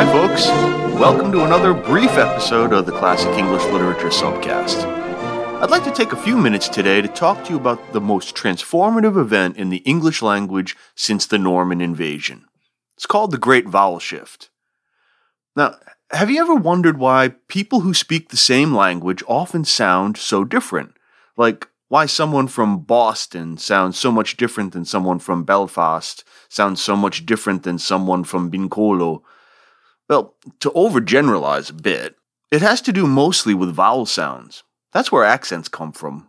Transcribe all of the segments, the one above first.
Hi, folks. Welcome to another brief episode of the Classic English Literature Subcast. I'd like to take a few minutes today to talk to you about the most transformative event in the English language since the Norman invasion. It's called the Great Vowel Shift. Now, have you ever wondered why people who speak the same language often sound so different? Like why someone from Boston sounds so much different than someone from Belfast, sounds so much different than someone from Bincolo. Well, to overgeneralize a bit, it has to do mostly with vowel sounds. That's where accents come from.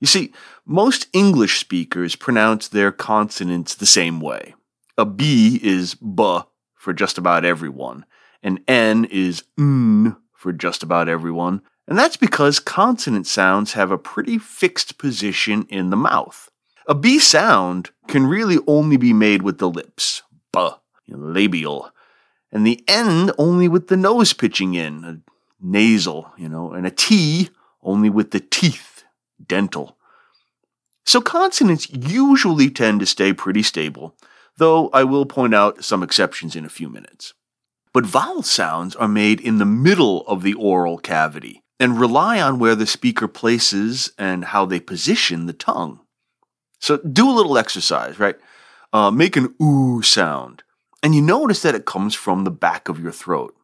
You see, most English speakers pronounce their consonants the same way. A B is B for just about everyone. An N is N for just about everyone. And that's because consonant sounds have a pretty fixed position in the mouth. A B sound can really only be made with the lips, b, labial, and the N only with the nose pitching in, nasal, you know, and a T only with the teeth, dental. So consonants usually tend to stay pretty stable, though I will point out some exceptions in a few minutes. But vowel sounds are made in the middle of the oral cavity, and rely on where the speaker places and how they position the tongue. So do a little exercise, right? Uh, make an ooh sound, and you notice that it comes from the back of your throat.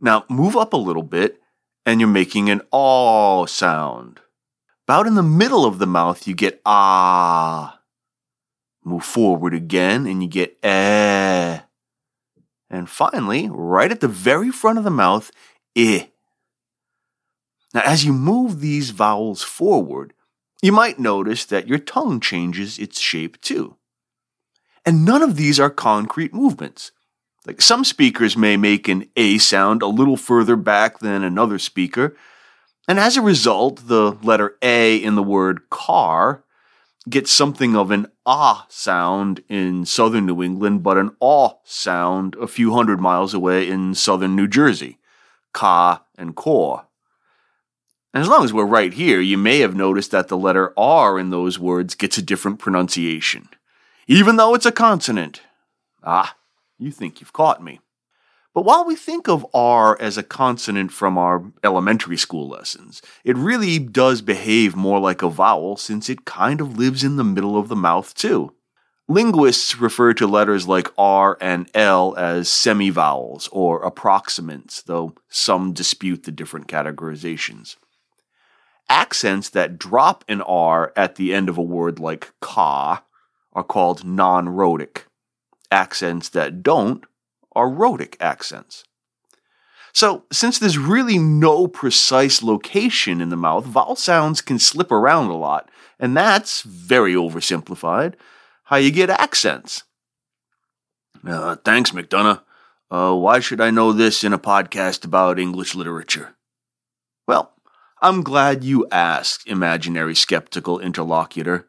Now move up a little bit, and you're making an aw sound. About in the middle of the mouth, you get ah. Move forward again, and you get eh. And finally, right at the very front of the mouth, eh. Now, as you move these vowels forward, you might notice that your tongue changes its shape too. And none of these are concrete movements. Like some speakers may make an A sound a little further back than another speaker, and as a result, the letter A in the word car gets something of an ah sound in southern New England, but an aw sound a few hundred miles away in southern New Jersey. Ka and core. And as long as we're right here, you may have noticed that the letter R in those words gets a different pronunciation, even though it's a consonant. Ah, you think you've caught me. But while we think of R as a consonant from our elementary school lessons, it really does behave more like a vowel since it kind of lives in the middle of the mouth too. Linguists refer to letters like R and L as semivowels or approximants, though some dispute the different categorizations. Accents that drop an R at the end of a word like ka are called non rhotic. Accents that don't are rhotic accents. So, since there's really no precise location in the mouth, vowel sounds can slip around a lot, and that's very oversimplified how you get accents. Uh, thanks, McDonough. Uh, why should I know this in a podcast about English literature? Well, I'm glad you asked, imaginary skeptical interlocutor.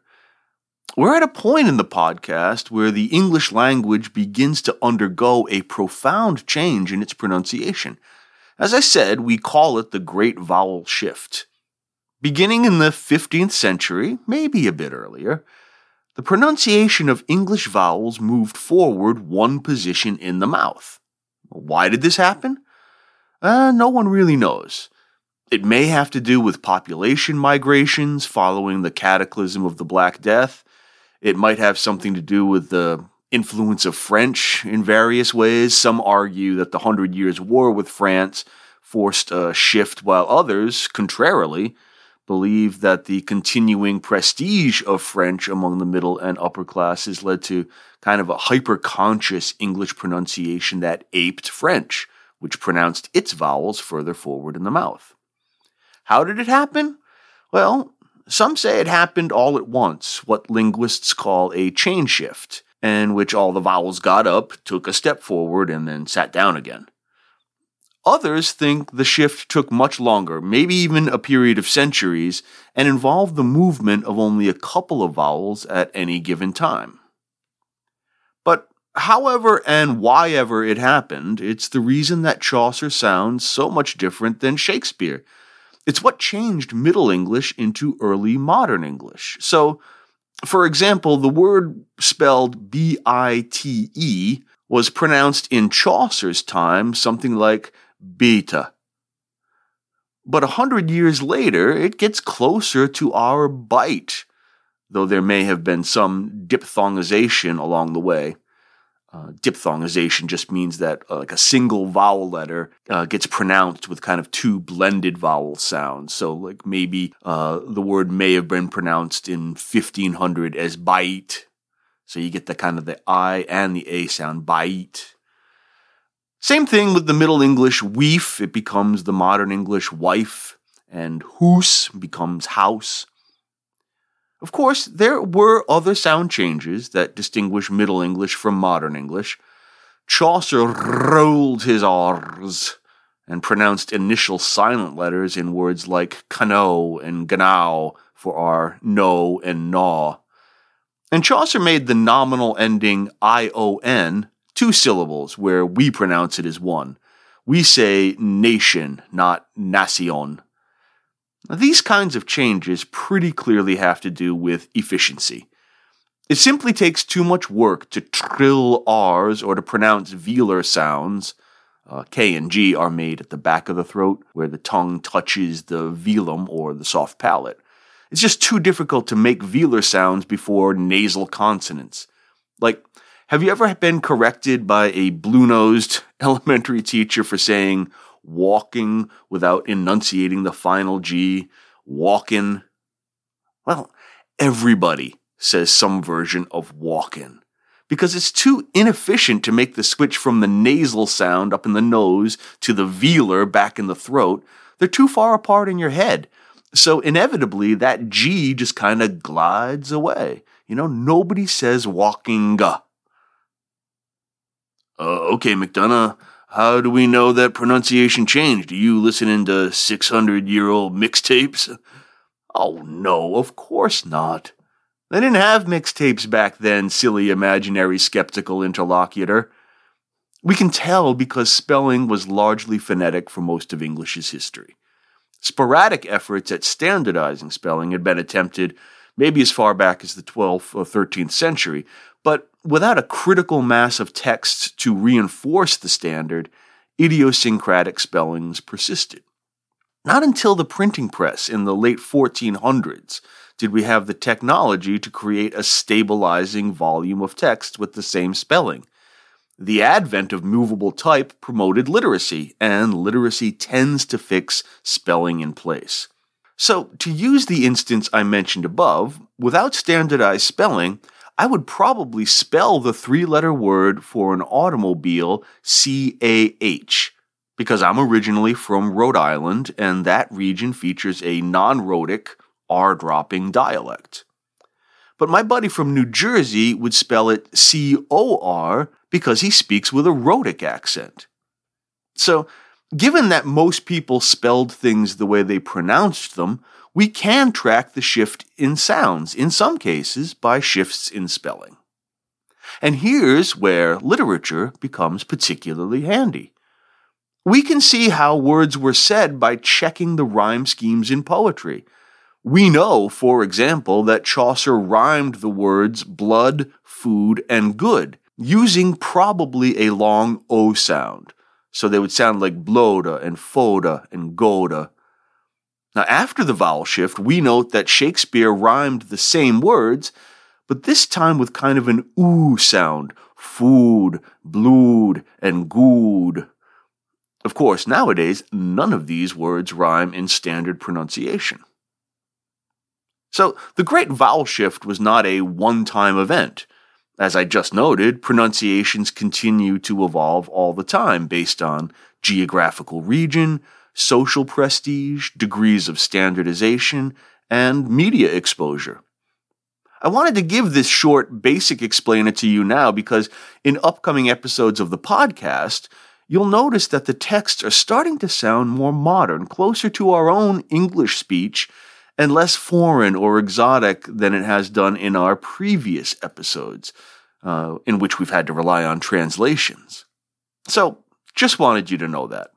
We're at a point in the podcast where the English language begins to undergo a profound change in its pronunciation. As I said, we call it the Great Vowel Shift. Beginning in the 15th century, maybe a bit earlier, the pronunciation of English vowels moved forward one position in the mouth. Why did this happen? Uh, no one really knows. It may have to do with population migrations following the cataclysm of the Black Death. It might have something to do with the influence of French in various ways. Some argue that the Hundred Years' War with France forced a shift, while others, contrarily, believe that the continuing prestige of French among the middle and upper classes led to kind of a hyper conscious English pronunciation that aped French, which pronounced its vowels further forward in the mouth. How did it happen? Well, some say it happened all at once, what linguists call a chain shift, in which all the vowels got up, took a step forward, and then sat down again. Others think the shift took much longer, maybe even a period of centuries, and involved the movement of only a couple of vowels at any given time. But however and why ever it happened, it's the reason that Chaucer sounds so much different than Shakespeare it's what changed Middle English into early modern English. So, for example, the word spelled B I T E was pronounced in Chaucer's time something like beta. But a hundred years later, it gets closer to our bite, though there may have been some diphthongization along the way. Uh, diphthongization just means that uh, like a single vowel letter uh, gets pronounced with kind of two blended vowel sounds. So like maybe uh, the word may have been pronounced in 1500 as bite. So you get the kind of the I and the A sound, bite. Same thing with the Middle English weef. It becomes the modern English wife, and hoose becomes house. Of course, there were other sound changes that distinguish Middle English from Modern English. Chaucer rolled his R's and pronounced initial silent letters in words like canoe and ganow for our no and naw. And Chaucer made the nominal ending ion two syllables, where we pronounce it as one. We say nation, not nation. These kinds of changes pretty clearly have to do with efficiency. It simply takes too much work to trill R's or to pronounce velar sounds. Uh, K and G are made at the back of the throat, where the tongue touches the velum or the soft palate. It's just too difficult to make velar sounds before nasal consonants. Like, have you ever been corrected by a blue nosed elementary teacher for saying walking without enunciating the final G, walking. Well, everybody says some version of walking because it's too inefficient to make the switch from the nasal sound up in the nose to the velar back in the throat. They're too far apart in your head. So inevitably, that G just kind of glides away. You know, nobody says walking. Uh, okay, McDonough, how do we know that pronunciation changed? Are you listening to 600 year old mixtapes? Oh, no, of course not. They didn't have mixtapes back then, silly imaginary skeptical interlocutor. We can tell because spelling was largely phonetic for most of English's history. Sporadic efforts at standardizing spelling had been attempted maybe as far back as the 12th or 13th century, but without a critical mass of texts to reinforce the standard, idiosyncratic spellings persisted. Not until the printing press in the late 1400s did we have the technology to create a stabilizing volume of text with the same spelling. The advent of movable type promoted literacy, and literacy tends to fix spelling in place. So, to use the instance I mentioned above, without standardized spelling, I would probably spell the three letter word for an automobile C A H because I'm originally from Rhode Island and that region features a non rhotic R dropping dialect. But my buddy from New Jersey would spell it C O R because he speaks with a rhotic accent. So, given that most people spelled things the way they pronounced them, we can track the shift in sounds, in some cases by shifts in spelling. And here's where literature becomes particularly handy. We can see how words were said by checking the rhyme schemes in poetry. We know, for example, that Chaucer rhymed the words blood, food, and good, using probably a long O sound. So they would sound like bloda and foda and goda now, after the vowel shift, we note that Shakespeare rhymed the same words, but this time with kind of an oo sound food, blood, and good. Of course, nowadays, none of these words rhyme in standard pronunciation. So, the great vowel shift was not a one time event. As I just noted, pronunciations continue to evolve all the time based on geographical region, social prestige, degrees of standardization, and media exposure. I wanted to give this short, basic explainer to you now because in upcoming episodes of the podcast, you'll notice that the texts are starting to sound more modern, closer to our own English speech, and less foreign or exotic than it has done in our previous episodes, uh, in which we've had to rely on translations. So, just wanted you to know that.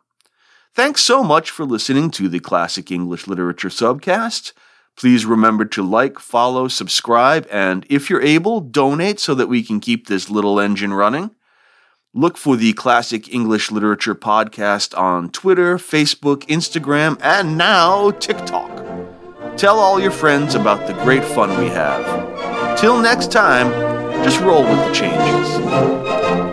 Thanks so much for listening to the Classic English Literature Subcast. Please remember to like, follow, subscribe, and if you're able, donate so that we can keep this little engine running. Look for the Classic English Literature Podcast on Twitter, Facebook, Instagram, and now TikTok. Tell all your friends about the great fun we have. Till next time, just roll with the changes.